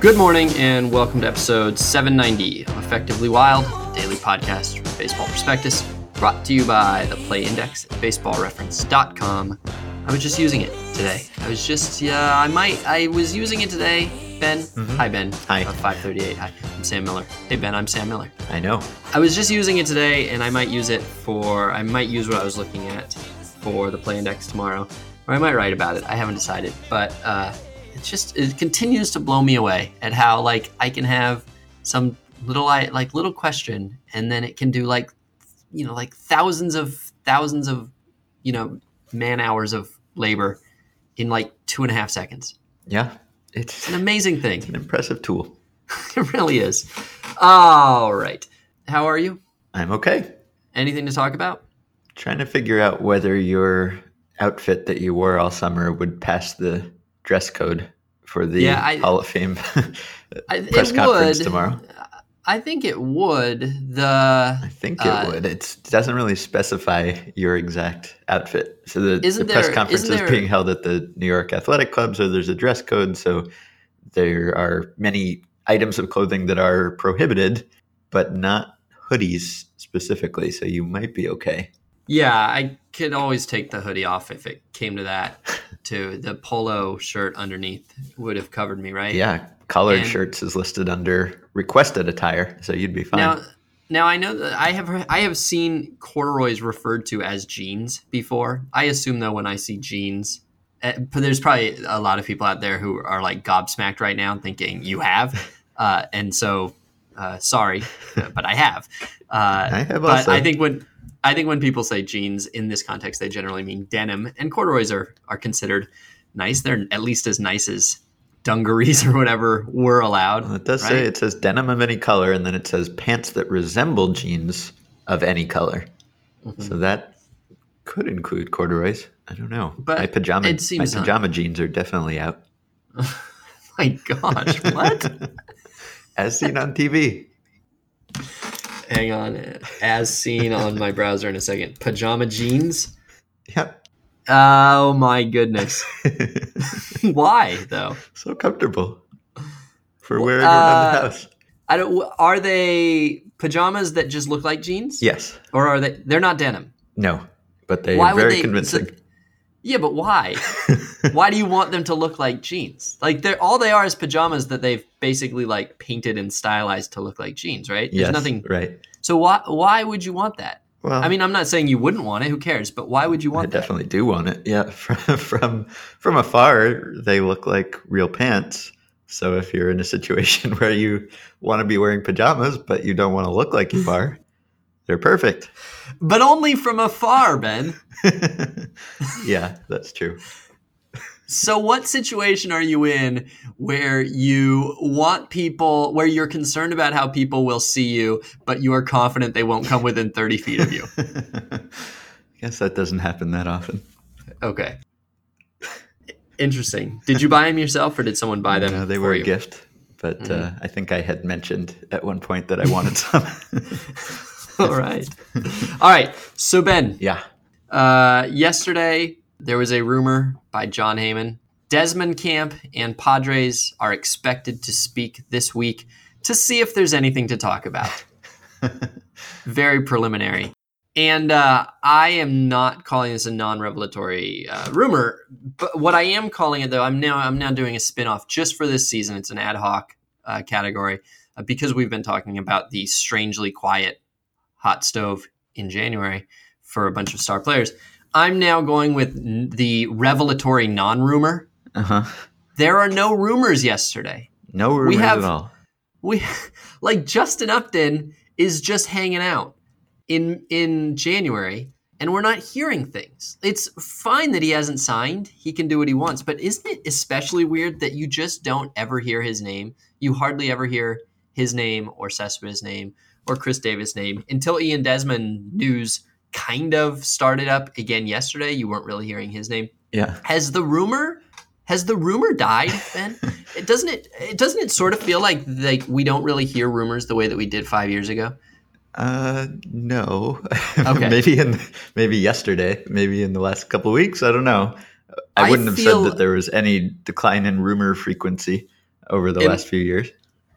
Good morning and welcome to episode 790 of Effectively Wild, a daily podcast from Baseball Prospectus, brought to you by the Play Index at baseballreference.com. I was just using it today. I was just, yeah, I might, I was using it today. Ben, hi Ben. Hi. Uh, 538. Hi, I'm Sam Miller. Hey Ben, I'm Sam Miller. I know. I was just using it today, and I might use it for. I might use what I was looking at for the play index tomorrow, or I might write about it. I haven't decided, but uh, it's just it continues to blow me away at how like I can have some little like little question, and then it can do like you know like thousands of thousands of you know man hours of labor in like two and a half seconds. Yeah. It's It's an amazing thing. an impressive tool. it really is. All right, how are you? I'm okay. Anything to talk about? Trying to figure out whether your outfit that you wore all summer would pass the dress code for the Yeah, I- Hall of Fame I, press conference would. tomorrow. I think it would. The I think it Uh, would. It's, it doesn't really specify your exact outfit. So the, the press there- conference is there- being held at the New York Athletic Club, so there's a dress code. So there are many items of clothing that are prohibited, but not hoodies specifically. So you might be okay. Yeah, I could always take the hoodie off if it came to that. To the polo shirt underneath would have covered me, right? Yeah, collared And- shirts is listed under requested attire, so you'd be fine. Now, now I know that I have I have seen corduroys referred to as jeans before. I assume though when I see jeans, uh, but there's probably a lot of people out there who are like gobsmacked right now, thinking you have, uh, and so uh, sorry, but I have. Uh, I have but also. I think when I think when people say jeans in this context, they generally mean denim, and corduroys are are considered nice. They're at least as nice as dungarees or whatever were allowed. Well, it does right? say it says denim of any color, and then it says pants that resemble jeans of any color. Mm-hmm. So that could include corduroys. I don't know. But my pajama, it seems my not. pajama jeans are definitely out, My gosh, what? as seen on TV. Hang on, as seen on my browser in a second. Pajama jeans. Yep. Oh my goodness. Why though? so comfortable for wearing around uh, the house. I don't. Are they pajamas that just look like jeans? Yes. Or are they? They're not denim. No. But they Why are very they- convincing. so- Yeah, but why? why do you want them to look like jeans? Like they're all they are is pajamas that they've basically like painted and stylized to look like jeans, right? There's yes. nothing. Right. So why why would you want that? Well, I mean, I'm not saying you wouldn't want it. Who cares? But why would you I want that? definitely do want it. Yeah, from from from afar, they look like real pants. So if you're in a situation where you want to be wearing pajamas but you don't want to look like you are, they're perfect. But only from afar, Ben. yeah, that's true. So, what situation are you in where you want people, where you're concerned about how people will see you, but you are confident they won't come within 30 feet of you? I guess that doesn't happen that often. Okay. Interesting. Did you buy them yourself or did someone buy them? No, they were a you? gift, but uh, Mhm. I think I had mentioned at one point that I wanted some. All right. All right. So, Ben, yeah. Uh, yesterday, there was a rumor by Jon Heyman. Desmond Camp and Padres are expected to speak this week to see if there's anything to talk about. Very preliminary. And uh, I am not calling this a non-revelatory uh, rumor, but what I am calling it, though, I'm now I'm now doing a spin-off just for this season. It's an ad hoc uh, category uh, because we've been talking about the strangely quiet hot stove in January for a bunch of star players. I'm now going with the revelatory non-rumor. Uh huh. There are no rumors yesterday. No rumors we have- at all. We like Justin Upton is just hanging out in in January and we're not hearing things. It's fine that he hasn't signed. He can do what he wants, but isn't it especially weird that you just don't ever hear his name? You hardly ever hear his name or Cespedes' name or Chris Davis' name until Ian Desmond news kind of started up again yesterday. You weren't really hearing his name. Yeah. Has the rumor has the rumor died, Ben? it doesn't it, it doesn't it sort of feel like like we don't really hear rumors the way that we did five years ago? Uh, no. Okay. maybe in maybe yesterday, maybe in the last couple of weeks. I don't know. I, I wouldn't have said that there was any decline in rumor frequency. over the It- last few years.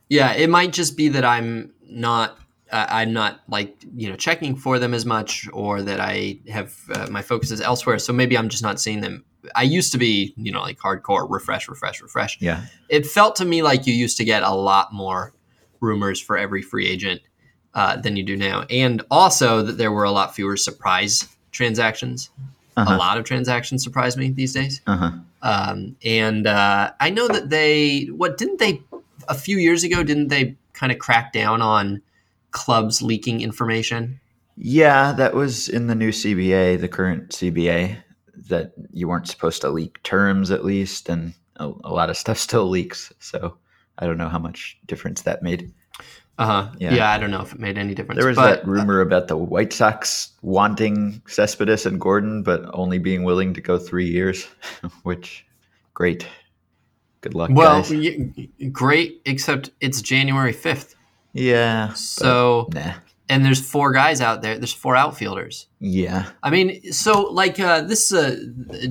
Yeah, it might just be that I'm not. I'm not like you know checking for them as much, or that I have uh, my focus is elsewhere. So maybe I'm just not seeing them. I used to be, you know, like hardcore refresh, refresh, refresh. Yeah. It felt to me like you used to get a lot more rumors for every free agent uh, than you do now, and also that there were a lot fewer surprise transactions. Uh-huh. A lot of transactions surprise me these days. Uh-huh. Um, and uh, I know that they what didn't they a few years ago didn't they kind of crack down on clubs leaking information? Yeah, that was in the new CBA, the current CBA, that you weren't supposed to leak terms at least, and a, a lot of stuff still leaks. So I don't know how much difference that made. Uh huh. Yeah. Yeah. I don't know if it made any difference. There was but, uh, that rumor about the White Sox wanting Cespedes and Gordon, but only being willing to go three years, which great. Good luck, well, guys. y- great, except it's January fifth. Yeah. So nah. and there's four guys out there. There's four outfielders. Yeah. I mean, so like uh, this, uh,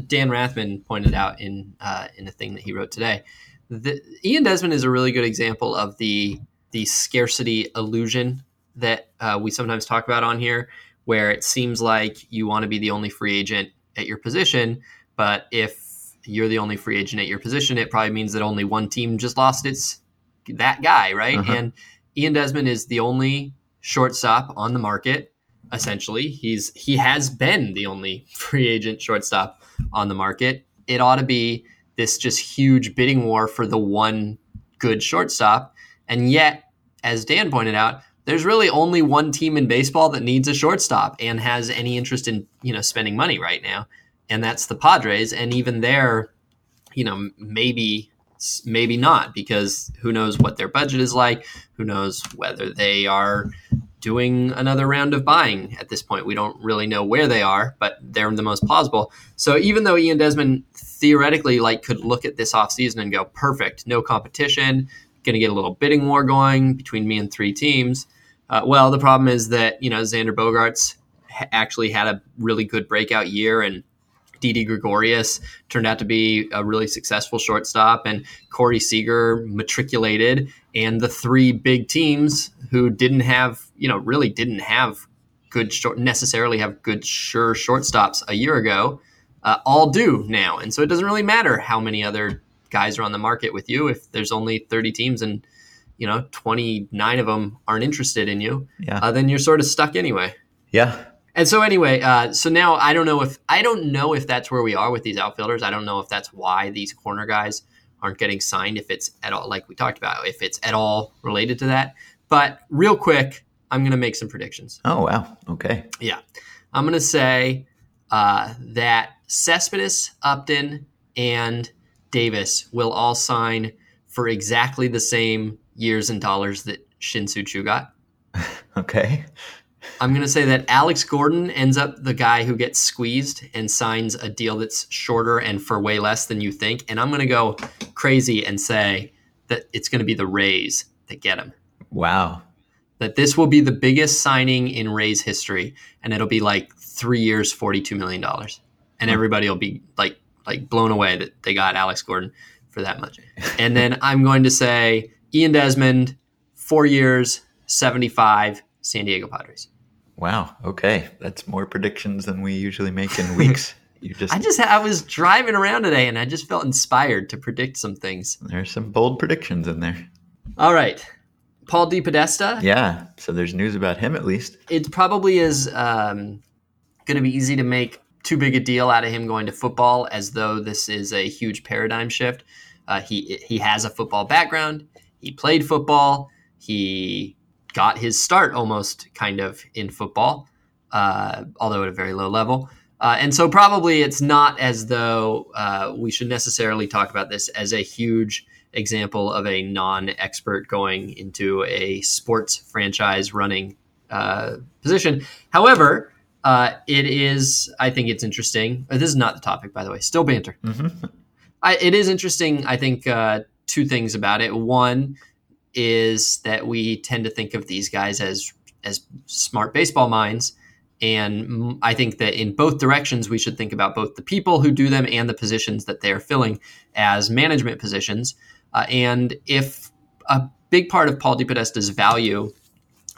Dan Rathman pointed out in uh, in a thing that he wrote today. The, Ian Desmond is a really good example of the the scarcity illusion that uh, we sometimes talk about on here, where it seems like you want to be the only free agent at your position, but if you're the only free agent at your position, it probably means that only one team just lost its that guy, right? Uh-huh. And Ian Desmond is the only shortstop on the market essentially. He's he has been the only free agent shortstop on the market. It ought to be this just huge bidding war for the one good shortstop. And yet, as Dan pointed out, there's really only one team in baseball that needs a shortstop and has any interest in, you know, spending money right now, and that's the Padres. And even there, you know, maybe maybe not because who knows what their budget is like, who knows whether they are doing another round of buying at this point. We don't really know where they are, but they're the most plausible. So even though Ian Desmond theoretically like could look at this offseason and go, perfect, no competition, going to get a little bidding war going between me and three teams. Uh, well, the problem is that, you know, Xander Bogaerts actually had a really good breakout year and Didi Gregorius turned out to be a really successful shortstop, and Corey Seager matriculated. And the three big teams who didn't have, you know, really didn't have good short, necessarily have good sure shortstops a year ago, uh, all do now. And so it doesn't really matter how many other guys are on the market with you if there's only 30 teams and you know 29 of them aren't interested in you. Yeah. Uh, then you're sort of stuck anyway. yeah. And so anyway, uh, so now I don't know if I don't know if that's where we are with these outfielders. I don't know if that's why these corner guys aren't getting signed. If it's at all like we talked about, if it's at all related to that. But real quick, I'm going to make some predictions. Oh wow. Okay. Yeah, I'm going to say uh, that Cespedes, Upton, and Davis will all sign for exactly the same years and dollars that Shin-Soo Choo got. Okay. I'm going to say that Alex Gordon ends up the guy who gets squeezed and signs a deal that's shorter and for way less than you think. And I'm going to go crazy and say that it's going to be the Rays that get him. Wow. That this will be the biggest signing in Rays history, and it'll be like three years, forty-two million dollars, and everybody will be like like blown away that they got Alex Gordon for that much. And then I'm going to say Ian Desmond, four years, seventy-five, San Diego Padres. Wow. Okay. That's more predictions than we usually make in weeks. you just I just I was driving around today and I just felt inspired to predict some things. there's some bold predictions in there. All right, Paul DePodesta. Yeah. So there's news about him at least. It probably is um, going to be easy to make too big a deal out of him going to football, as though this is a huge paradigm shift. Uh, he he has a football background. He played football. He got his start almost kind of in football, uh, although at a very low level. Uh, and so probably it's not as though uh, we should necessarily talk about this as a huge example of a non-expert going into a sports franchise running uh, position. However, uh, it is. I think it's interesting. This is not the topic, by the way. Still banter. hmm I, it is interesting. I think uh, two things about it. One is that we tend to think of these guys as as smart baseball minds, and I think that in both directions we should think about both the people who do them and the positions that they are filling as management positions. Uh, and if a big part of Paul DePodesta's value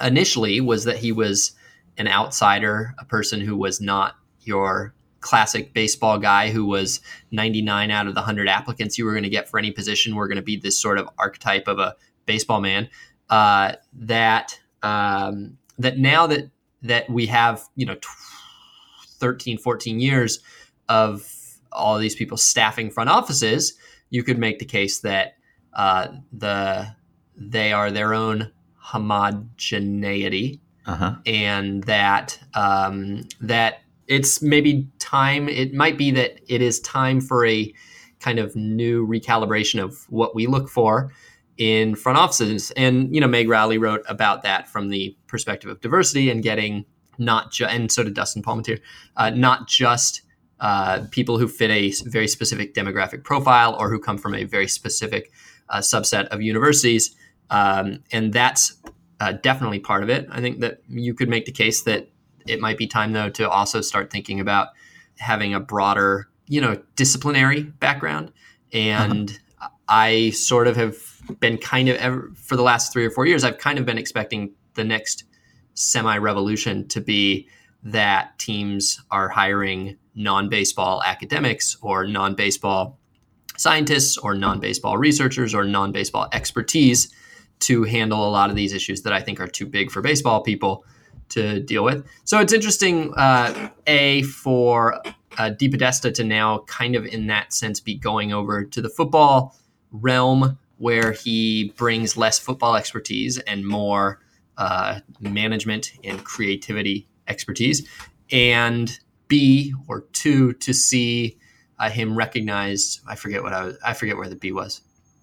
initially was that he was an outsider, a person who was not your classic baseball guy who was 99 out of the 100 applicants you were going to get for any position were going to be this sort of archetype of a baseball man uh, that um, that now that that we have you know 13 14 years of all these people staffing front offices you could make the case that uh, the they are their own homogeneity uh-huh. and that um, that it's maybe time it might be that it is time for a kind of new recalibration of what we look for in front offices and you know meg rowley wrote about that from the perspective of diversity and getting not just and so did dustin palmateer uh, not just uh, people who fit a very specific demographic profile or who come from a very specific uh, subset of universities um, and that's uh, definitely part of it i think that you could make the case that it might be time though to also start thinking about having a broader, you know, disciplinary background. And uh-huh. I sort of have been kind of ever, for the last three or four years, I've kind of been expecting the next semi revolution to be that teams are hiring non baseball academics or non baseball scientists or non baseball researchers or non baseball expertise to handle a lot of these issues that I think are too big for baseball people to deal with. So it's interesting, uh, A, for uh, DePodesta to now kind of in that sense be going over to the football realm where he brings less football expertise and more uh, management and creativity expertise. And B, or two, to see uh, him recognized. I forget what I was, I forget where the B was,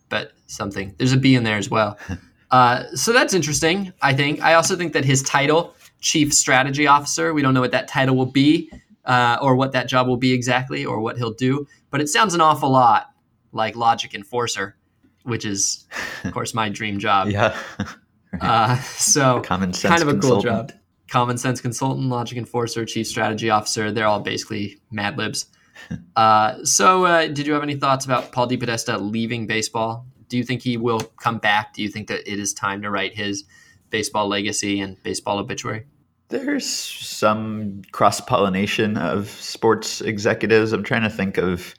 but something. There's a B in there as well. Uh, so that's interesting. I think. I also think that his title chief strategy officer. We don't know what that title will be uh, or what that job will be exactly or what he'll do, but it sounds an awful lot like logic enforcer, which is, of course, my dream job. yeah. uh, so common sense kind of a consultant. cool job. Common sense consultant, logic enforcer, chief strategy officer. They're all basically Mad Libs. Uh, so, uh, did you have any thoughts about Paul DePodesta leaving baseball? Do you think he will come back? Do you think that it is time to write his baseball legacy and baseball obituary? There's some cross pollination of sports executives. I'm trying to think of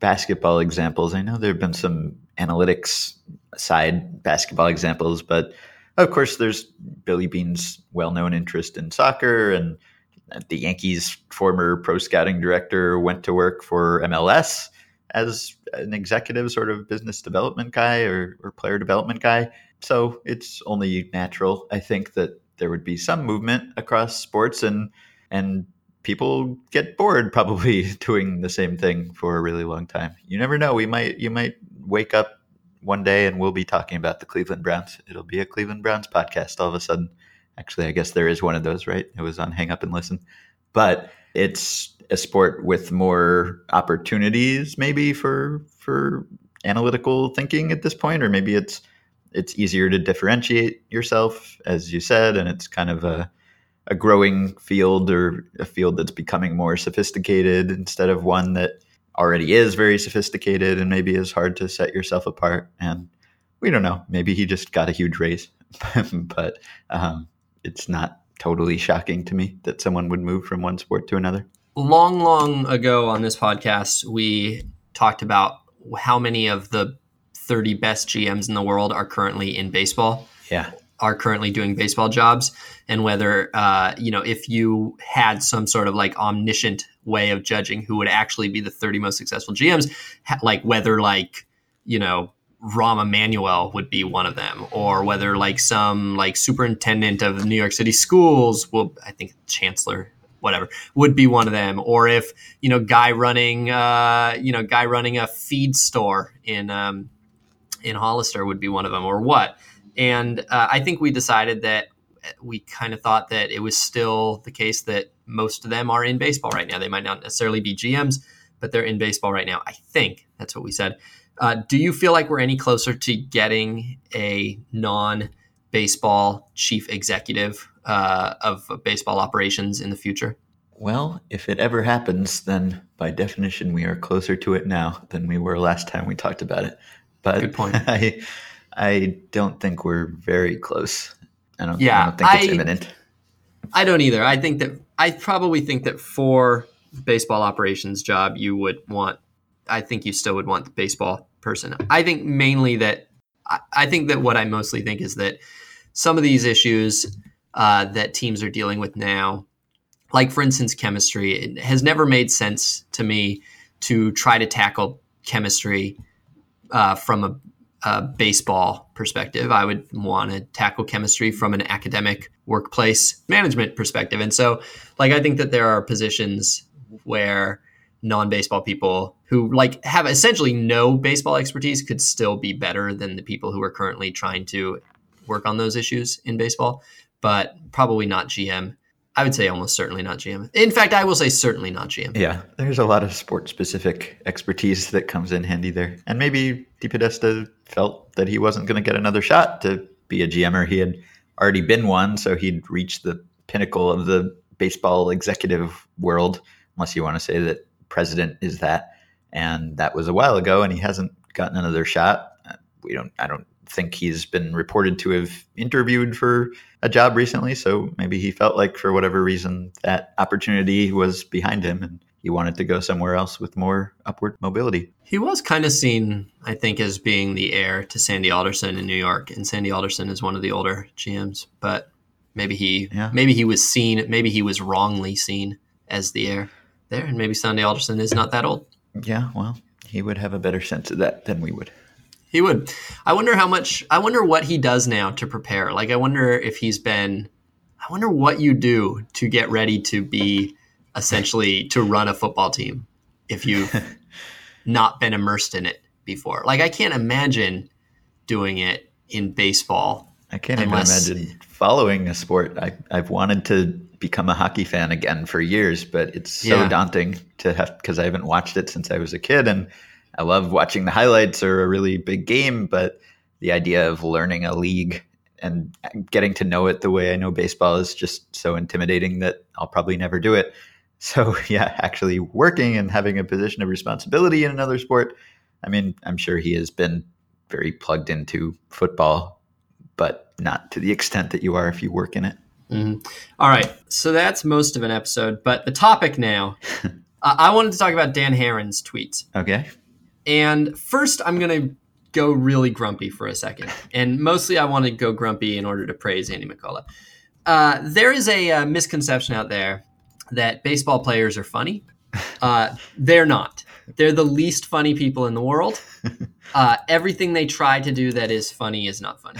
basketball examples. I know there have been some analytics side basketball examples, but of course, there's Billy Beane's well known interest in soccer, and the Yankees' former pro scouting director went to work for MLS as an executive sort of business development guy or, or player development guy. So it's only natural, I think, that there would be some movement across sports and and people get bored probably doing the same thing for a really long time. You never know. We might you might wake up one day and we'll be talking about the Cleveland Browns. It'll be a Cleveland Browns podcast all of a sudden. Actually, I guess there is one of those, right? It was on Hang Up and Listen. But it's a sport with more opportunities maybe for for analytical thinking at this point or maybe it's it's easier to differentiate yourself, as you said, and it's kind of a a growing field or a field that's becoming more sophisticated instead of one that already is very sophisticated and maybe is hard to set yourself apart. And we don't know. Maybe he just got a huge raise, but um, it's not totally shocking to me that someone would move from one sport to another. Long, long ago on this podcast, we talked about how many of the 30 best GMs in the world are currently in baseball. Yeah. Are currently doing baseball jobs, and whether uh, you know if you had some sort of like omniscient way of judging who would actually be the 30 most successful GMs, like whether like you know Rahm Emanuel would be one of them, or whether like some like superintendent of New York City schools, well, I think chancellor, whatever, would be one of them, or if you know guy running, uh, you know, guy running a feed store in um, in Hollister would be one of them, or what. And uh, I think we decided that we kind of thought that it was still the case that most of them are in baseball right now. They might not necessarily be GMs, but they're in baseball right now. I think that's what we said. Uh, do you feel like we're any closer to getting a non baseball chief executive uh, of baseball operations in the future? Well, if it ever happens, then by definition, we are closer to it now than we were last time we talked about it. but Good point. I I don't think we're very close. I don't, Yeah, I don't think it's I- imminent. I don't either. I think that I probably think that for baseball operations job, you would want. I think you still would want the baseball person. I think mainly that. I, I think that what I mostly think is that some of these issues uh, that teams are dealing with now, like for instance chemistry, it has never made sense to me to try to tackle chemistry uh, from a, a baseball perspective. I would want to tackle chemistry from an academic workplace management perspective. And so, like, I think that there are positions where non-baseball people who like have essentially no baseball expertise could still be better than the people who are currently trying to work on those issues in baseball, but probably not GM. I would say almost certainly not GM. In fact, I will say certainly not GM. Yeah, there's a lot of sport specific expertise that comes in handy there. And maybe DePodesta felt that he wasn't going to get another shot to be a GMer. He had already been one, so he'd reached the pinnacle of the baseball executive world, unless you want to say that president is that. And that was a while ago, and he hasn't gotten another shot. Uh, We don't. I don't think he's been reported to have interviewed for a job recently. So maybe he felt like, for whatever reason, that opportunity was behind him, and he wanted to go somewhere else with more upward mobility. He was kind of seen, I think, as being the heir to Sandy Alderson in New York, and Sandy Alderson is one of the older GMs. But maybe he, Yeah. maybe he was seen, maybe he was wrongly seen as the heir there, and maybe Sandy Alderson is not that old. Yeah, well, he would have a better sense of that than we would. He would. I wonder how much. I wonder what he does now to prepare. Like, I wonder if he's been. I wonder what you do to get ready to be essentially to run a football team if you've not been immersed in it before. Like, I can't imagine doing it in baseball. I can't Unless- even imagine following a sport. I, I've wanted to become a hockey fan again for years, but it's so Yeah. daunting to have because I haven't watched it since I was a kid. And I love watching the highlights or a really big game, but the idea of learning a league and getting to know it the way I know baseball is just so intimidating that I'll probably never do it. So, yeah, actually working and having a position of responsibility in another sport, I mean, I'm sure he has been very plugged into football, but not to the extent that you are if you work in it. Mhm. All right, so that's most of an episode. But the topic now, uh, I wanted to talk about Dan Haren's tweets. Okay. And first, I'm going to go really grumpy for a second. And mostly, I want to go grumpy in order to praise Andy McCullough. Uh, there is a uh, misconception out there that baseball players are funny. Uh, they're not. They're the least funny people in the world. Uh, everything they try to do that is funny is not funny.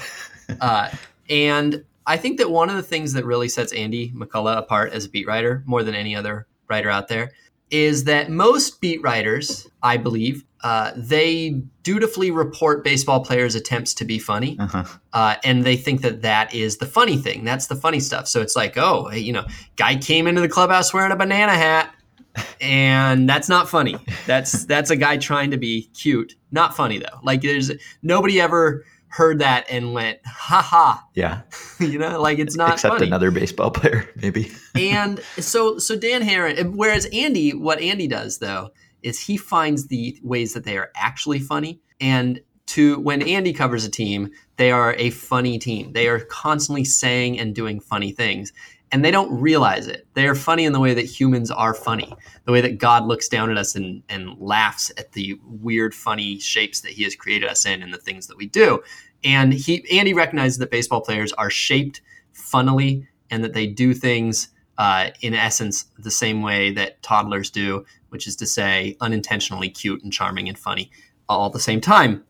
Uh, and I think that one of the things that really sets Andy McCullough apart as a beat writer more than any other writer out there is that most beat writers, I believe, uh, they dutifully report baseball players' attempts to be funny, Uh-huh. uh, and they think that that is the funny thing. That's the funny stuff. So it's like, oh, you know, guy came into the clubhouse wearing a banana hat, and that's not funny. That's that's a guy trying to be cute. Not funny though. Like there's nobody ever heard that and went, ha ha. Yeah. You know, like it's not Except funny another baseball player, maybe. and so so Dan Haren, whereas Andy, what Andy does though is he finds the ways that they are actually funny, and to when Andy covers a team, they are a funny team. They are constantly saying and doing funny things. And they don't realize it. They are funny in the way that humans are funny, the way that God looks down at us and, and laughs at the weird, funny shapes that He has created us in and the things that we do. And he Andy recognizes that baseball players are shaped funnily and that they do things uh, in essence the same way that toddlers do, which is to say, unintentionally cute and charming and funny all at the same time.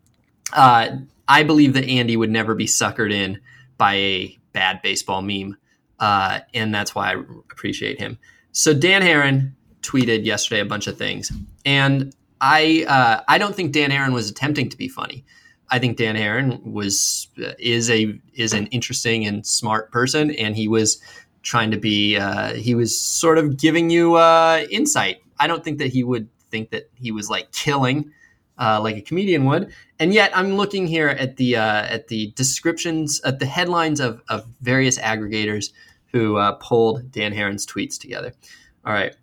Uh, I believe that Andy would never be suckered in by a bad baseball meme, uh, and that's why I appreciate him. So Dan Haren tweeted yesterday a bunch of things, and I uh, I don't think Dan Haren was attempting to be funny. I think Dan Haren was is a is an interesting and smart person, and he was trying to be uh, he was sort of giving you uh, insight. I don't think that he would think that he was like killing uh, like a comedian would. And yet, I'm looking here at the uh, at the descriptions at the headlines of of various aggregators who uh, pulled Dan Haren's tweets together. All right.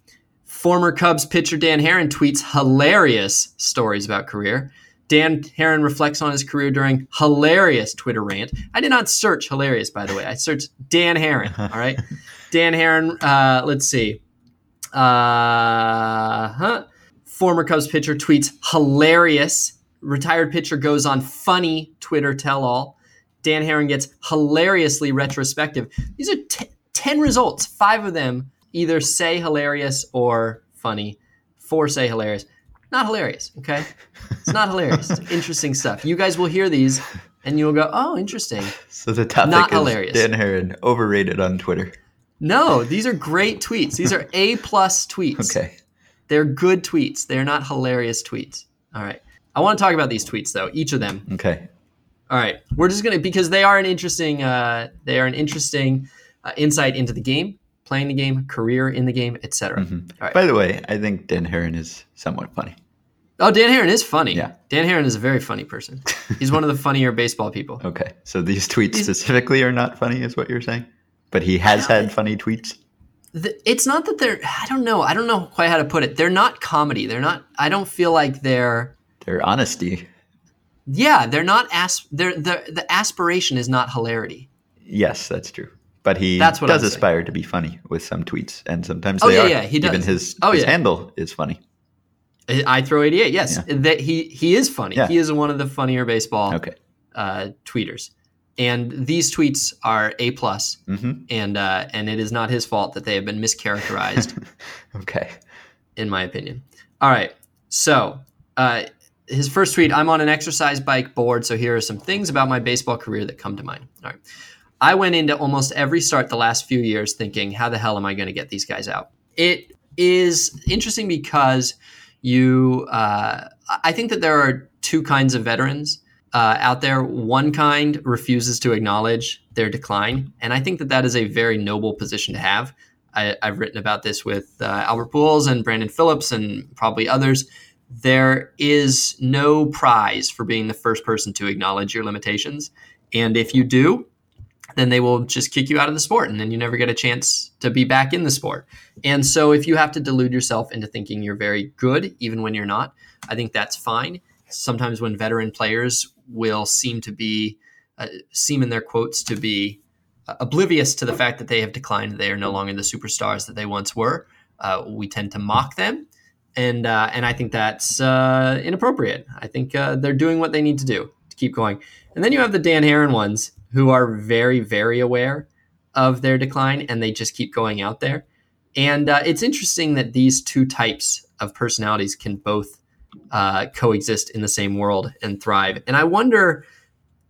Former Cubs pitcher Dan Haren tweets hilarious stories about career. Dan Haren reflects on his career during hilarious Twitter rant. I did not search hilarious, by the way. I searched Dan Haren. All right. Dan Haren, uh, let's see. Uh, huh. Former Cubs pitcher tweets hilarious. Retired pitcher goes on funny Twitter tell all. Dan Haren gets hilariously retrospective. These are t- 10 results. Five of them either say hilarious or funny. Four say hilarious. Not hilarious, okay? It's not hilarious. It's interesting stuff. You guys will hear these and you'll go, oh, interesting. So the topic Not is hilarious. Dan Haren overrated on Twitter. No, these are great tweets. These are A plus tweets. Okay. They're good tweets. They're not hilarious tweets. All right. I want to talk about these tweets though, each of them. Okay. All right. We're just gonna because they are an interesting uh, they are an interesting uh, insight into the game, playing the game, career in the game, etc. Mhm. All right. By the way, I think Dan Haren is somewhat funny. Oh, Dan Haren is funny. Yeah. Dan Haren is a very funny person. He's one of the funnier baseball people. Okay. So these tweets These- specifically are not funny, is what you're saying? But he has had funny tweets. It's not that they're I don't know. I don't know quite how to put it. They're not comedy. They're not I don't feel like they're They're honesty. yeah, they're not as they're the the aspiration is not hilarity. Yes, that's true. But he That's what does I'm saying. aspire to be funny with some tweets, and sometimes Oh, they yeah, are. yeah, he Even does. his, Oh, his yeah. handle is funny. I throw 88. Yes. That he he is funny. Yeah. He is one of the funnier baseball Okay. uh, tweeters. And these tweets are A plus, hmm and uh, and it is not his fault that they have been mischaracterized, Okay. in my opinion. All right, so uh, his first tweet: I'm on an exercise bike board, so here are some things about my baseball career that come to mind. All right, I went into almost every start the last few years thinking, how the hell am I going to get these guys out? It is interesting because you, uh, I think that there are two kinds of veterans uh, out there. One kind refuses to acknowledge their decline, and I think that that is a very noble position to have. I, I've written about this with uh, Albert Pujols and Brandon Phillips and probably others. There is no prize for being the first person to acknowledge your limitations, and if you do, then they will just kick you out of the sport, and then you never get a chance to be back in the sport. And so, if you have to delude yourself into thinking you're very good, even when you're not, I think that's fine. Sometimes when veteran players will seem to be, uh, seem in their quotes to be uh, oblivious to the fact that they have declined, they are no longer the superstars that they once were. Uh, we tend to mock them, and uh, and I think that's uh, inappropriate. I think they're doing what they need to do keep going. And then you have the Dan Haren ones who are very very aware of their decline, and they just keep going out there. And uh, it's interesting that these two types of personalities can both uh, coexist in the same world and thrive. And I wonder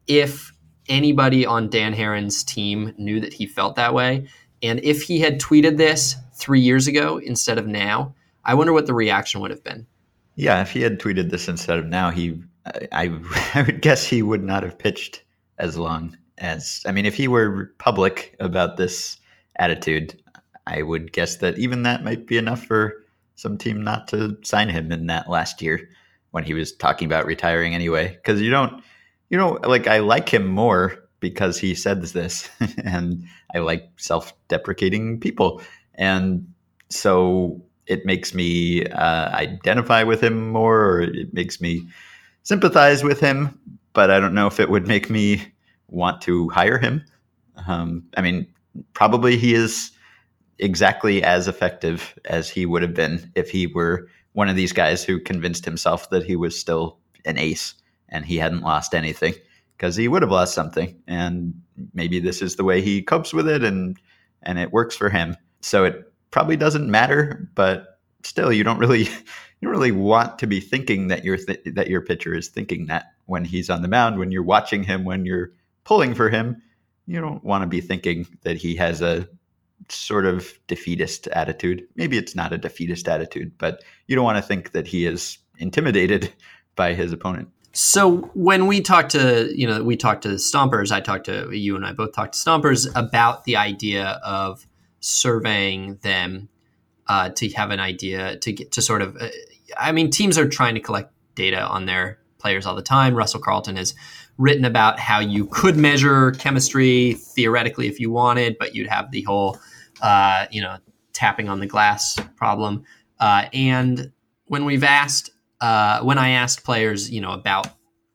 if anybody on Dan Haren's team knew that he felt that way. And if he had tweeted this three years ago instead of now, I wonder what the reaction would have been. Yeah, if he had tweeted this instead of now, he, I, I, would guess he would not have pitched as long as. I mean, if he were public about this attitude, I would guess that even that might be enough for some team not to sign him in that last year when he was talking about retiring anyway. Because you don't, you know, like I like him more because he says this, and I like self-deprecating people, and so it makes me uh, identify with him more, or it makes me sympathize with him. But I don't know if it would make me want to hire him. Um, I mean, probably he is exactly as effective as he would have been if he were one of these guys who convinced himself that he was still an ace and he hadn't lost anything because he would have lost something and maybe this is the way he copes with it and and it works for him so it probably doesn't matter but still you don't really you don't really want to be thinking that your th- that your pitcher is thinking that when he's on the mound when you're watching him when you're pulling for him you don't want to be thinking that he has a sort of defeatist attitude. Maybe it's not a defeatist attitude, but you don't want to think that he is intimidated by his opponent. So when we talk to, you know, we talk to Stompers, I talked to you and I both talked to Stompers about the idea of surveying them uh, to have an idea to get to sort of, uh, I mean, teams are trying to collect data on their players all the time. Russell Carleton has written about how you could measure chemistry theoretically if you wanted, but you'd have the whole, uh, you know, tapping on the glass problem. Uh, and when we've asked uh, when I asked players, you know, about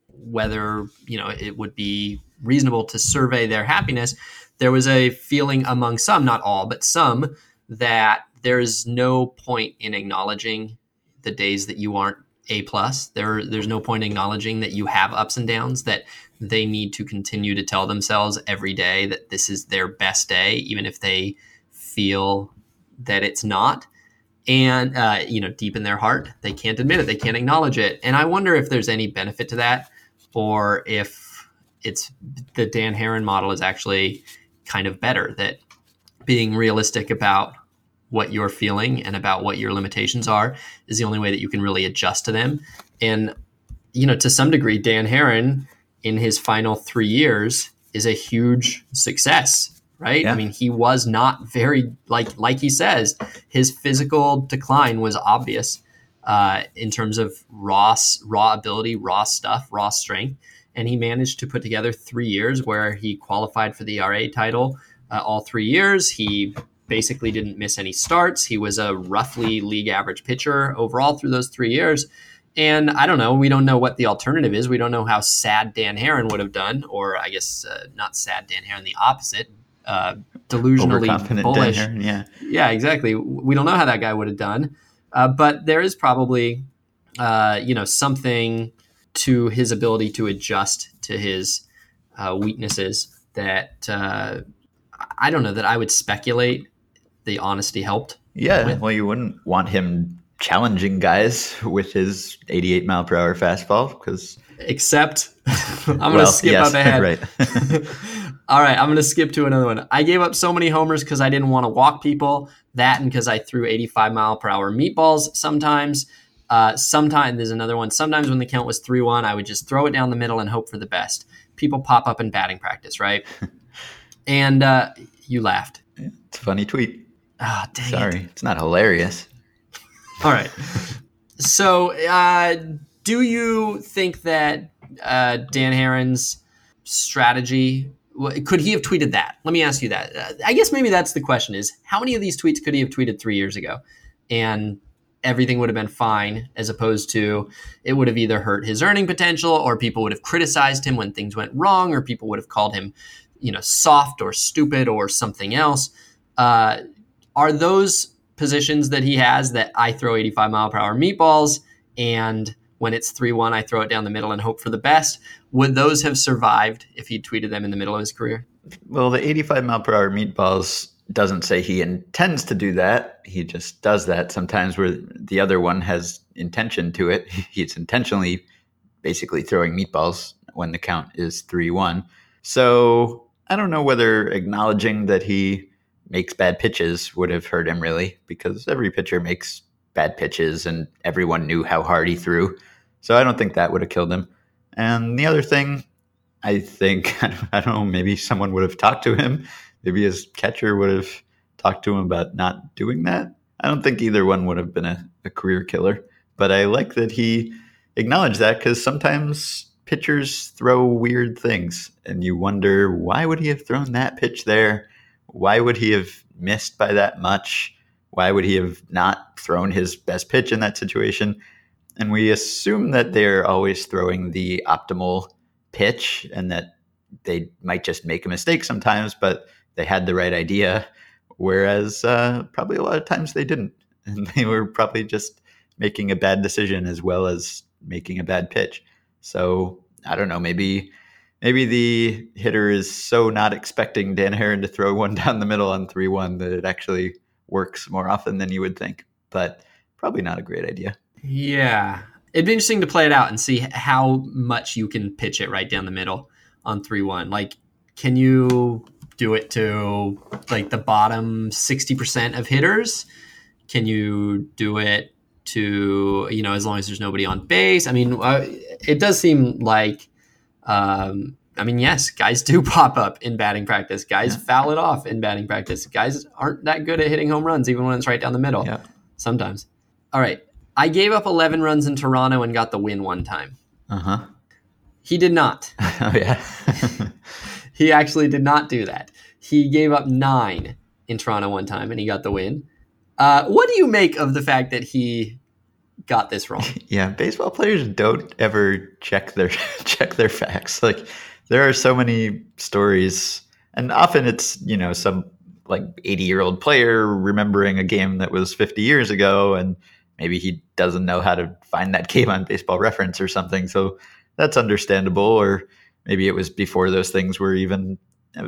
whether you know it would be reasonable to survey their happiness, there was a feeling among some, not all, but some, that there is no point in acknowledging the days that you aren't a plus. There, there's no point acknowledging that you have ups and downs. That they need to continue to tell themselves every day that this is their best day, even if they feel that it's not. And uh, you know, deep in their heart, they can't admit it. They can't acknowledge it. And I wonder if there's any benefit to that, or if it's the Dan Haren model is actually kind of better. That being realistic about what you're feeling and about what your limitations are is the only way that you can really adjust to them. And you know, to some degree, Dan Haren in his final three years is a huge success, right? Yeah. I mean, he was not very like like he says, his physical decline was obvious uh, in terms of raw raw ability, raw stuff, raw strength, and he managed to put together three years where he qualified for the ra title uh, all three years. He basically didn't miss any starts. He was a roughly league average pitcher overall through those three years. And I don't know. We don't know what the alternative is. We don't know how sad Dan Haren would have done, or I guess uh, not sad Dan Haren, the opposite, uh, delusionally bullish. Haren, yeah. Yeah, exactly. We don't know how that guy would have done, uh, but there is probably, uh, you know, something to his ability to adjust to his uh, weaknesses that uh, I don't know that I would speculate the honesty helped. Yeah, well, you wouldn't want him challenging guys with his 88 mile per hour fastball because Except I'm going to well, skip yes, up ahead. right. All right, I'm going to skip to another one. I gave up so many homers because I didn't want to walk people. That and because I threw 85 mile per hour meatballs sometimes. Uh, sometimes there's another one. Sometimes when the count was 3 1, I would just throw it down the middle and hope for the best. People pop up in batting practice, right? and uh, you laughed. it's a funny tweet. Ah, dang it. Sorry, it's not hilarious. All right. So, uh, do you think that uh, Dan Haren's strategy could he have tweeted that? Let me ask you that. Uh, I guess maybe that's the question: is how many of these tweets could he have tweeted three years ago, and everything would have been fine, as opposed to it would have either hurt his earning potential, or people would have criticized him when things went wrong, or people would have called him, you know, soft or stupid or something else. Uh, are those positions that he has that I throw 85 mile per hour meatballs and when it's 3 1, I throw it down the middle and hope for the best. Would those have survived if he tweeted them in the middle of his career? Well, the 85 mile per hour meatballs doesn't say he intends to do that. He just does that sometimes where the other one has intention to it. He's intentionally basically throwing meatballs when the count is 3 1. So I don't know whether acknowledging that he makes bad pitches would have hurt him really because every pitcher makes bad pitches and everyone knew how hard he threw. So I don't think that would have killed him. And the other thing, I think, I don't know, maybe someone would have talked to him. Maybe his catcher would have talked to him about not doing that. I don't think either one would have been a, a career killer. But I like that he acknowledged that because sometimes pitchers throw weird things and you wonder why would he have thrown that pitch there? Why would he have missed by that much? Why would he have not thrown his best pitch in that situation? And we assume that they're always throwing the optimal pitch and that they might just make a mistake sometimes, but they had the right idea. Whereas uh, probably a lot of times they didn't. And they were probably just making a bad decision as well as making a bad pitch. So I don't know, maybe maybe the hitter is so not expecting Dan Haren to throw one down the middle on 3 1 that it actually works more often than you would think. But probably not a great idea. Yeah. It'd be interesting to play it out and see how much you can pitch it right down the middle on 3 1. Like, can you do it to like the bottom 60% of hitters? Can you do it to, you know, as long as there's nobody on base? I mean, uh, it does seem like, um, I mean, yes, guys do pop up in batting practice. Guys Yeah. foul it off in batting practice. Guys aren't that good at hitting home runs, even when it's right down the middle. Yeah. Sometimes. All right. I gave up 11 runs in Toronto and got the win one time. Uh huh. He did not. oh, yeah. He actually did not do that. He gave up nine in Toronto one time and he got the win. Uh, what do you make of the fact that he got this wrong. Yeah, baseball players don't ever check their check their facts. Like there are so many stories and often it's, you know, some like 80 year old player remembering a game that was 50 years ago and maybe he doesn't know how to find that game on baseball reference or something so that's understandable or maybe it was before those things were even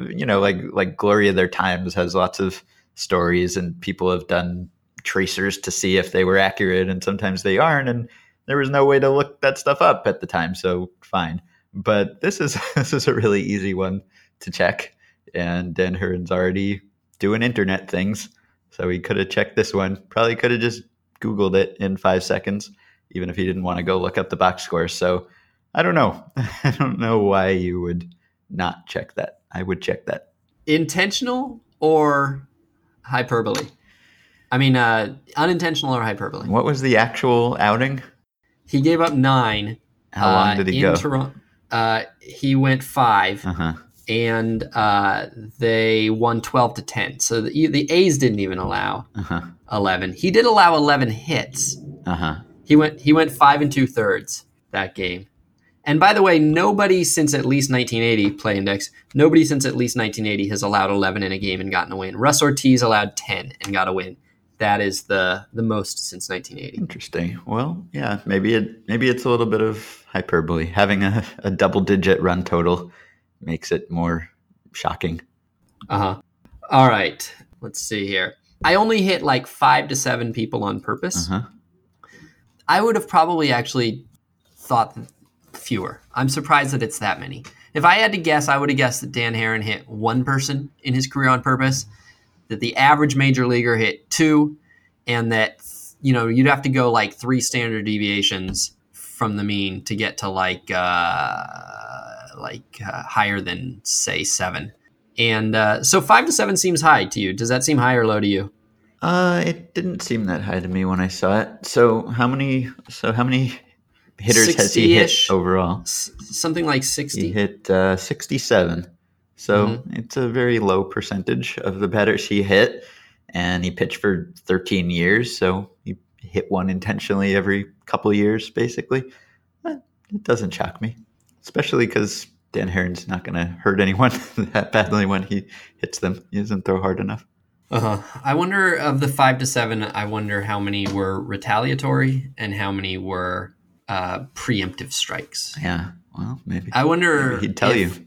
you know like like glory of their times has lots of stories and people have done tracers to see if they were accurate and sometimes they aren't and there was no way to look that stuff up at the time so fine but this is this is a really easy one to check and Dan Haren's already doing internet things. So he could have checked this one. Probably could have just Googled it in five seconds, even if he didn't want to go look up the box score. So I don't know. I don't know why you would not check that. I would check that. Intentional or hyperbole? I mean, uh, unintentional or hyperbole? What was the actual outing? He gave up nine. How long uh, did he go? Uh, he went five. Uh huh. and uh, they won 12 to 10. So the, the A's didn't even allow Uh huh. 11. He did allow 11 hits. Uh huh. He went he went five and two thirds that game. And by the way, nobody since at least 1980 play index. Nobody since at least 1980 has allowed 11 in a game and gotten a win. Russ Ortiz allowed 10 and got a win. That is the the most since 1980. Interesting. Well, yeah, maybe it maybe it's a little bit of hyperbole. Having a, a double digit run total makes it more shocking. Uh huh. All right. Let's see here. I only hit like five to seven people on purpose. Uh huh. I would have probably actually thought fewer. I'm surprised that it's that many. If I had to guess, I would have guessed that Dan Haren hit one person in his career on purpose, that the average major leaguer hit two, and that you know you'd have to go like three standard deviations from the mean to get to like uh, like uh, higher than say seven. And uh, so five to seven seems high to you. Does that seem high or low to you? Uh, it didn't seem that high to me when I saw it. So how many? So how many hitters has he hit overall? S- something like sixty. He hit uh, sixty-seven. So Mm-hmm. it's a very low percentage of the batters he hit, and he pitched for thirteen years. So he hit one intentionally every couple years, basically. It doesn't shock me, especially because Dan Haren's not going to hurt anyone that badly when he hits them. He doesn't throw hard enough. Uh-huh. I wonder of the five to seven. I wonder how many were retaliatory and how many were uh, preemptive strikes. Yeah. Well, maybe. I wonder. Maybe he'd tell if- you.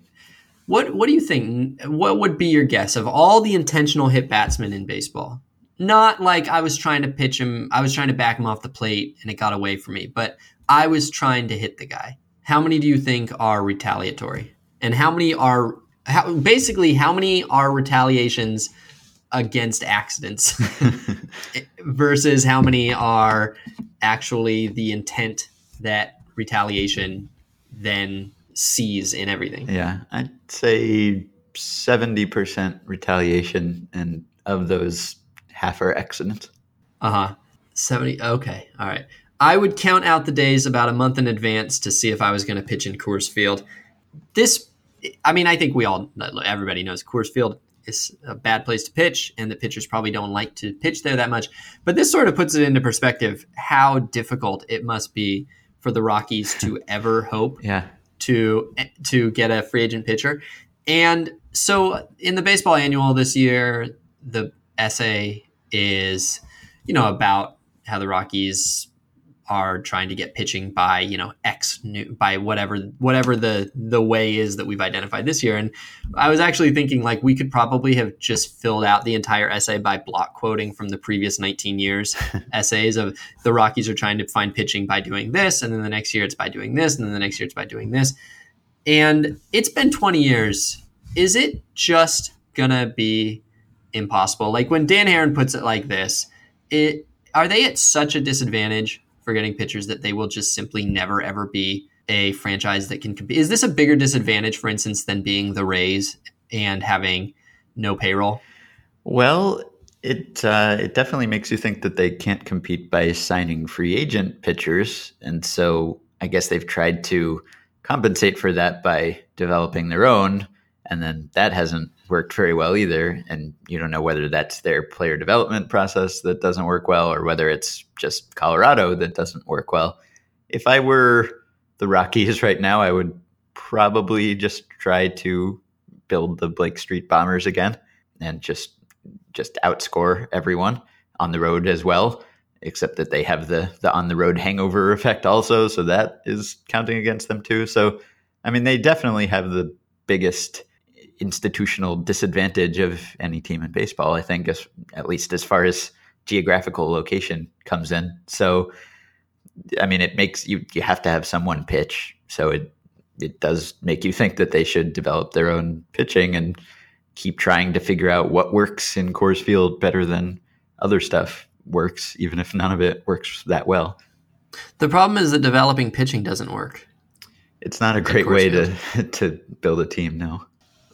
What What do you think? What would be your guess of all the intentional hit batsmen in baseball? Not like I was trying to pitch him. I was trying to back him off the plate and it got away from me. But I was trying to hit the guy. How many do you think are retaliatory? And how many are how, basically how many are retaliations against accidents versus how many are actually the intent that retaliation then sees in everything? Yeah, I'd say seventy percent retaliation, and of those, half are accidents. Uh huh. 70. Okay. All right. I would count out the days about a month in advance to see if I was going to pitch in Coors Field. This, I mean, I think we all, everybody knows Coors Field is a bad place to pitch, and the pitchers probably don't like to pitch there that much. But this sort of puts it into perspective how difficult it must be for the Rockies to ever hope Yeah, to to get a free agent pitcher. And so in the baseball annual this year, the essay is, you know, about how the Rockies are trying to get pitching by, you know, X new by whatever whatever the the way is that we've identified this year. And I was actually thinking like we could probably have just filled out the entire essay by block quoting from the previous 19 years essays of the Rockies are trying to find pitching by doing this, and then the next year it's by doing this, and then the next year it's by doing this. And it's been 20 years. Is it just gonna be impossible? Like when Dan Haren puts it like this, it are they at such a disadvantage for getting pitchers that they will just simply never ever be a franchise that can compete? Is this a bigger disadvantage, for instance, than being the Rays and having no payroll? Well, it uh, it definitely makes you think that they can't compete by signing free agent pitchers, and so I guess they've tried to compensate for that by developing their own, and then that hasn't worked very well either. And you don't know whether that's their player development process that doesn't work well or whether it's just Colorado that doesn't work well. If I were the Rockies right now, I would probably just try to build the Blake Street Bombers again and just just outscore everyone on the road as well except that they have the the on the road hangover effect also so that is counting against them too so i mean they definitely have the biggest institutional disadvantage of any team in baseball i think as, at least as far as geographical location comes in so i mean it makes you you have to have someone pitch so it it does make you think that they should develop their own pitching and keep trying to figure out what works in Coors Field better than other stuff works, even if none of it works that well. The problem is that developing pitching doesn't work. It's not a great way to to build a team, no.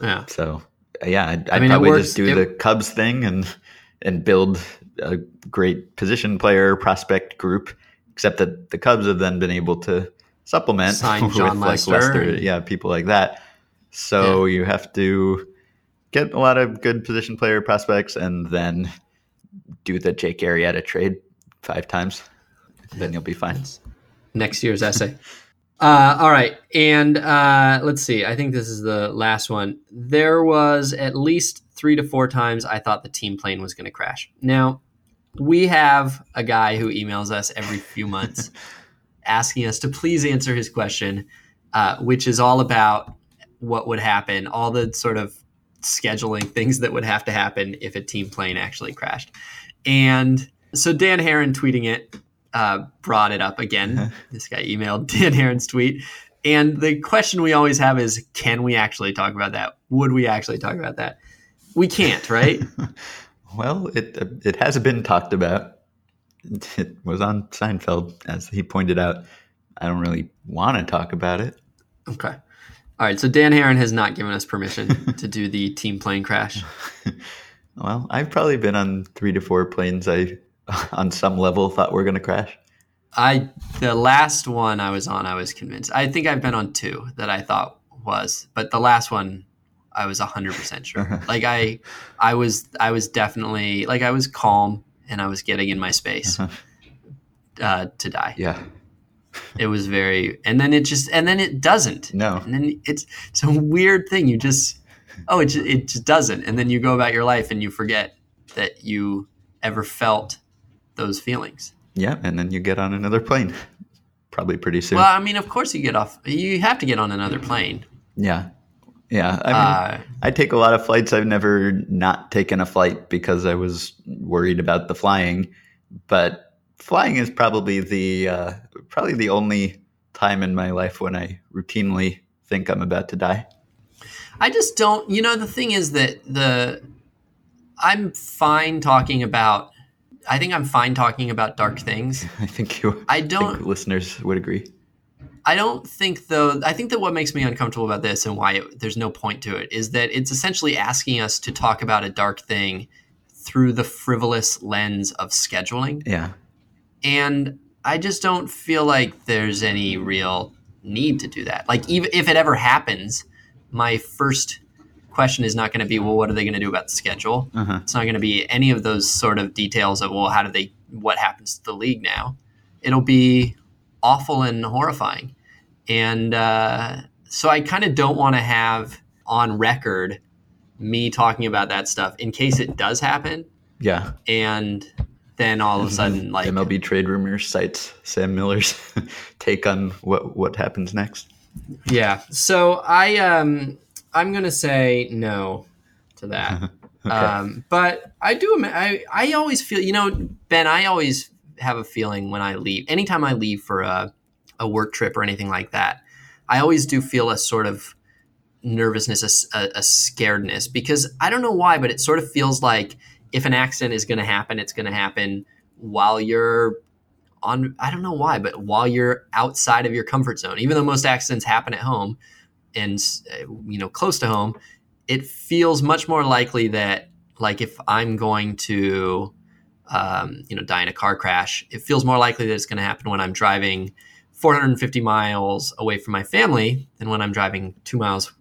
Yeah. So yeah, I'd, I'd I mean, probably works, just do it, the Cubs thing and and build a great position player prospect group. Except that the Cubs have then been able to supplement Sign with like Lester, Lester, yeah, people like that. So yeah. you have to get a lot of good position player prospects and then do the Jake Arrieta trade five times. Then you'll be fine. Next year's essay. Uh, all right. And uh, let's see. I think this is the last one. There was at least three to four times I thought the team plane was going to crash. Now, we have a guy who emails us every few months asking us to please answer his question, uh, which is all about what would happen, all the sort of scheduling things that would have to happen if a team plane actually crashed. And so Dan Haren tweeting it uh, brought it up again. this guy emailed Dan Haren's tweet. And the question we always have is can we actually talk about that? Would we actually talk about that? We can't, right? well, it it has been talked about. It was on Seinfeld, as he pointed out. I don't really want to talk about it. Okay. All right, so Dan Haren has not given us permission to do the team plane crash. well, I've probably been on three to four planes. I, on some level, thought we're going to crash. I the last one I was on, I was convinced. I think I've been on two that I thought was, but the last one, I was hundred percent sure. like I, I was, I was definitely like I was calm and I was getting in my space uh-huh. uh, to die. Yeah it was very and then it just and then it doesn't no and then it's it's a weird thing you just oh it just, it just doesn't and then you go about your life and you forget that you ever felt those feelings yeah and then you get on another plane probably pretty soon well i mean of course you get off you have to get on another plane yeah yeah i mean uh, i take a lot of flights i've never not taken a flight because i was worried about the flying but flying is probably the uh, probably the only time in my life when I routinely think I'm about to die. I just don't. You know, the thing is that the I'm fine talking about. I think I'm fine talking about dark things. I think you. I don't. Think listeners would agree. I don't think though. I think that what makes me uncomfortable about this and why it, there's no point to it is that it's essentially asking us to talk about a dark thing through the frivolous lens of scheduling. Yeah. And I just don't feel like there's any real need to do that. Like, even if it ever happens, my first question is not going to be, well, what are they going to do about the schedule? Uh-huh. It's not going to be any of those sort of details of, well, how do they, what happens to the league now? It'll be awful and horrifying. And uh, so I kind of don't want to have on record me talking about that stuff in case it does happen. Yeah. And then all of a sudden, like MLB trade rumors cites Sam Miller's take on what what happens next. Yeah. So I um I'm gonna say no to that. okay. Um, but I do. I I always feel you know Ben. I always have a feeling when I leave. Anytime I leave for a a work trip or anything like that, I always do feel a sort of nervousness, a, a, a scaredness because I don't know why, but it sort of feels like if an accident is going to happen, it's going to happen while you're on. I don't know why, but while you're outside of your comfort zone, even though most accidents happen at home and you know close to home, it feels much more likely that like if I'm going to um, you know die in a car crash, it feels more likely that it's going to happen when I'm driving 450 miles away from my family than when I'm driving two miles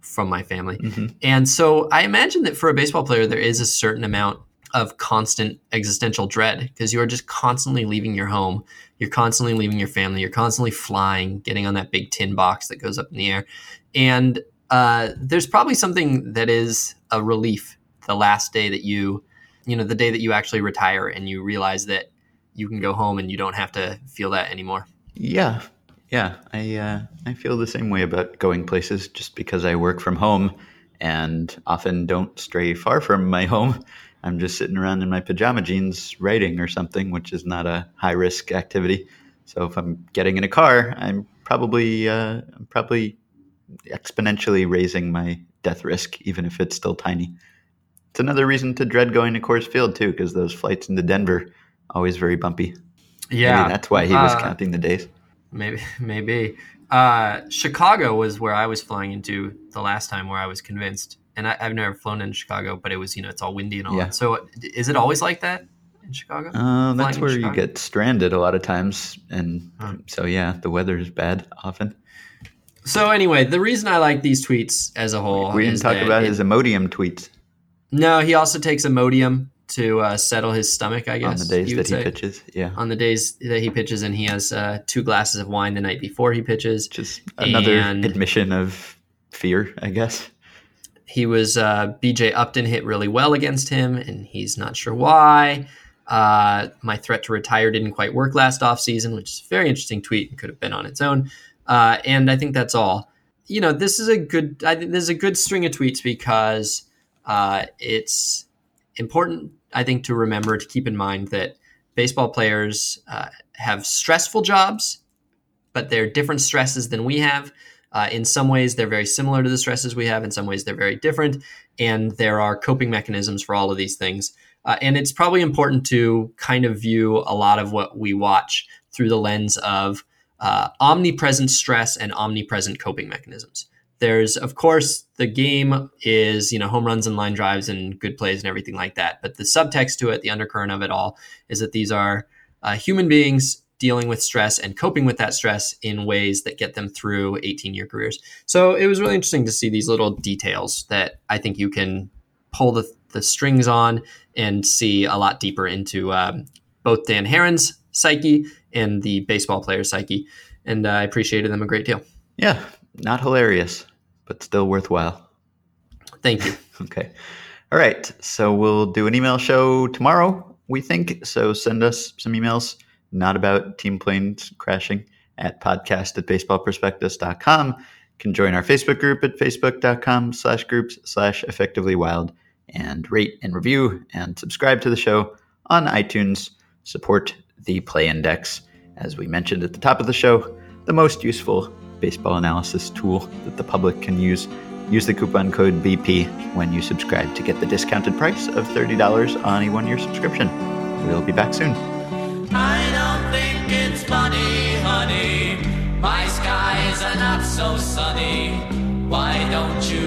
from my family. Mhm. And so I imagine that for a baseball player, there is a certain amount of constant existential dread because you are just constantly leaving your home. You're constantly leaving your family. You're constantly flying, getting on that big tin box that goes up in the air. And uh, there's probably something that is a relief the last day that you, you know, the day that you actually retire and you realize that you can go home and you don't have to feel that anymore. Yeah, yeah. I uh, I feel the same way about going places just because I work from home and often don't stray far from my home. I'm just sitting around in my pajama jeans writing or something, which is not a high risk activity. So if I'm getting in a car, I'm probably uh, I'm probably exponentially raising my death risk, even if it's still tiny. It's another reason to dread going to Coors Field too, because those flights into Denver always very bumpy. Yeah, maybe that's why he was Uh, counting the days. Maybe, maybe. Uh, Chicago was where I was flying into the last time, where I was convinced. And I, I've never flown in Chicago, but it was, you know, it's all windy and all Yeah. that. So, is it always like that in Chicago? Uh, that's flying where you get stranded a lot of times, and Huh. so yeah, the weather is bad often. so, anyway, the reason I like these tweets as a whole, we didn't talk about it- his Imodium tweets No, he also takes Imodium to uh, settle his stomach. I guess on the days that he pitches. Yeah, On the days that he pitches, and he has uh, two glasses of wine the night before he pitches. just another And- admission of fear, I guess. He was uh, BJ Upton hit really well against him, and he's not sure why. Uh, my threat to retire didn't quite work last offseason, which is a very interesting tweet and could have been on its own. Uh, and I think that's all. You know, this is a good. I think this is a good string of tweets because uh, it's important. I think to remember to keep in mind that baseball players uh, have stressful jobs, but they're different stresses than we have. Uh, in some ways, they're very similar to the stresses we have. In some ways, they're very different. And there are coping mechanisms for all of these things. Uh, and it's probably important to kind of view a lot of what we watch through the lens of uh, omnipresent stress and omnipresent coping mechanisms. There's, of course, the game is, you know, home runs and line drives and good plays and everything like that. But the subtext to it, the undercurrent of it all, is that these are uh, human beings dealing with stress and coping with that stress in ways that get them through 18 year careers. So it was really interesting to see these little details that I think you can pull the, the strings on and see a lot deeper into um, both Dan Haren's psyche and the baseball player's psyche. And uh, I appreciated them a great deal. Yeah, not hilarious, but still worthwhile. Thank you. Okay. All right. So we'll do an email show tomorrow, we think. So send us some emails, not about team planes crashing at podcast at baseballprospectus.com. You can join our Facebook group at facebook.com slash groups slash effectively wild and rate and review and subscribe to the show on iTunes. Support the Play Index. As we mentioned at the top of the show, the most useful baseball analysis tool that the public can use. Use the coupon code BP when you subscribe to get the discounted price of $30 on a one year subscription. We'll be back soon. Funny, honey. My skies are not so sunny. Why don't you